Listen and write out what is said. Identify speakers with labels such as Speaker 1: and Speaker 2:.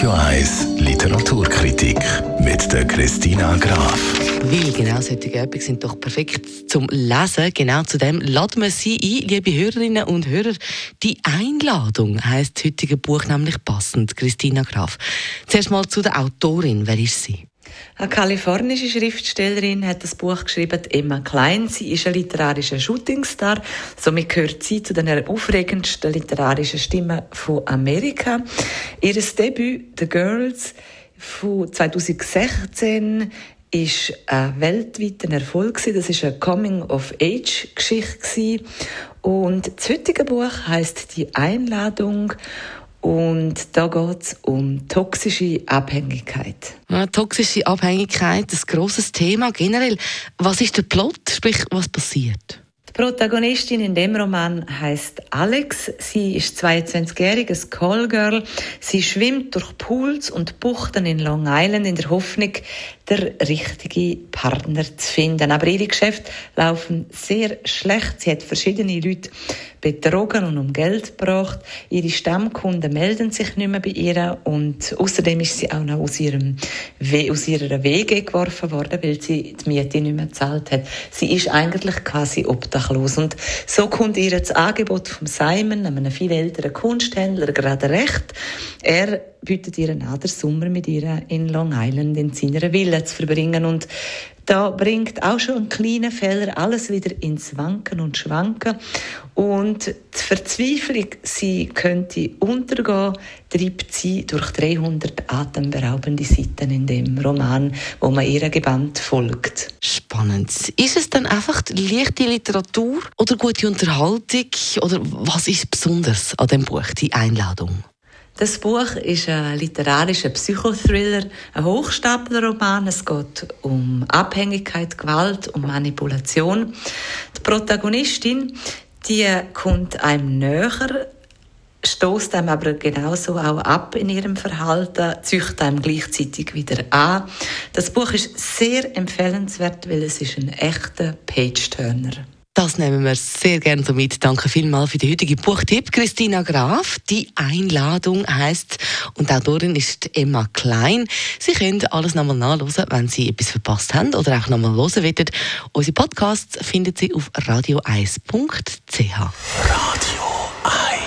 Speaker 1: Radio 1 Literaturkritik mit der Christina Graf.
Speaker 2: Weil genau solche Übungen sind doch perfekt zum Lesen. Genau zu dem laden wir Sie ein, liebe Hörerinnen und Hörer. Die Einladung heißt heutige Buch nämlich passend. Christina Graf. Zuerst mal zu der Autorin. Wer ist sie?
Speaker 3: Eine kalifornische Schriftstellerin hat das Buch geschrieben, Emma Klein. Sie ist ein literarischer Shootingstar. Somit gehört sie zu den aufregendsten literarischen Stimmen von Amerika. Ihr Debüt, The Girls, von 2016 ist ein weltweiter Erfolg Das ist eine Coming-of-Age-Geschichte und das heutige Buch heißt die Einladung und da geht es um toxische Abhängigkeit.
Speaker 2: Ja, toxische Abhängigkeit, ein grosses Thema generell. Was ist der Plot? Sprich, was passiert?
Speaker 3: Die Protagonistin in dem Roman heißt Alex. Sie ist 22-jähriges Callgirl. Sie schwimmt durch Pools und Buchten in Long Island in der Hoffnung, der richtige Partner zu finden. Aber ihre Geschäfte laufen sehr schlecht. Sie hat verschiedene Leute betrogen und um Geld gebracht. Ihre Stammkunden melden sich nicht mehr bei ihr und außerdem ist sie auch noch aus, ihrem aus ihrer Wege geworfen worden, weil sie die Miete nicht mehr gezahlt hat. Sie ist eigentlich quasi obdachlos und so kommt ihr das Angebot von Simon, einem viel älteren Kunsthändler, gerade recht. Er bietet ihr an, den Sommer mit ihr in Long Island in seiner Villa zu verbringen und da bringt auch schon ein kleiner Fehler alles wieder ins Wanken und Schwanken. Und die Verzweiflung, sie könnte untergehen, treibt sie durch 300 atemberaubende Seiten in dem Roman, wo man ihr gebannt folgt.
Speaker 2: Spannend. Ist es dann einfach leichte Literatur oder gute Unterhaltung? Oder was ist besonders an dem Buch, die Einladung?
Speaker 3: Das Buch ist ein literarischer Psychothriller, ein Hochstaplerroman. Es geht um Abhängigkeit, Gewalt, um Manipulation. Die Protagonistin, die kommt einem näher, stoßt einem aber genauso auch ab in ihrem Verhalten, züchtet einem gleichzeitig wieder an. Das Buch ist sehr empfehlenswert, weil es ist ein echter Page-Turner.
Speaker 2: Das nehmen wir sehr gerne so mit. Danke vielmals für den heutigen Buchtipp, Christina Graf. Die Einladung heißt und Autorin ist Emma Klein. Sie können alles nochmal nachlesen, wenn Sie etwas verpasst haben oder auch nochmal hören wollen. Unsere Podcasts finden Sie auf radio1.ch.
Speaker 1: Radio 1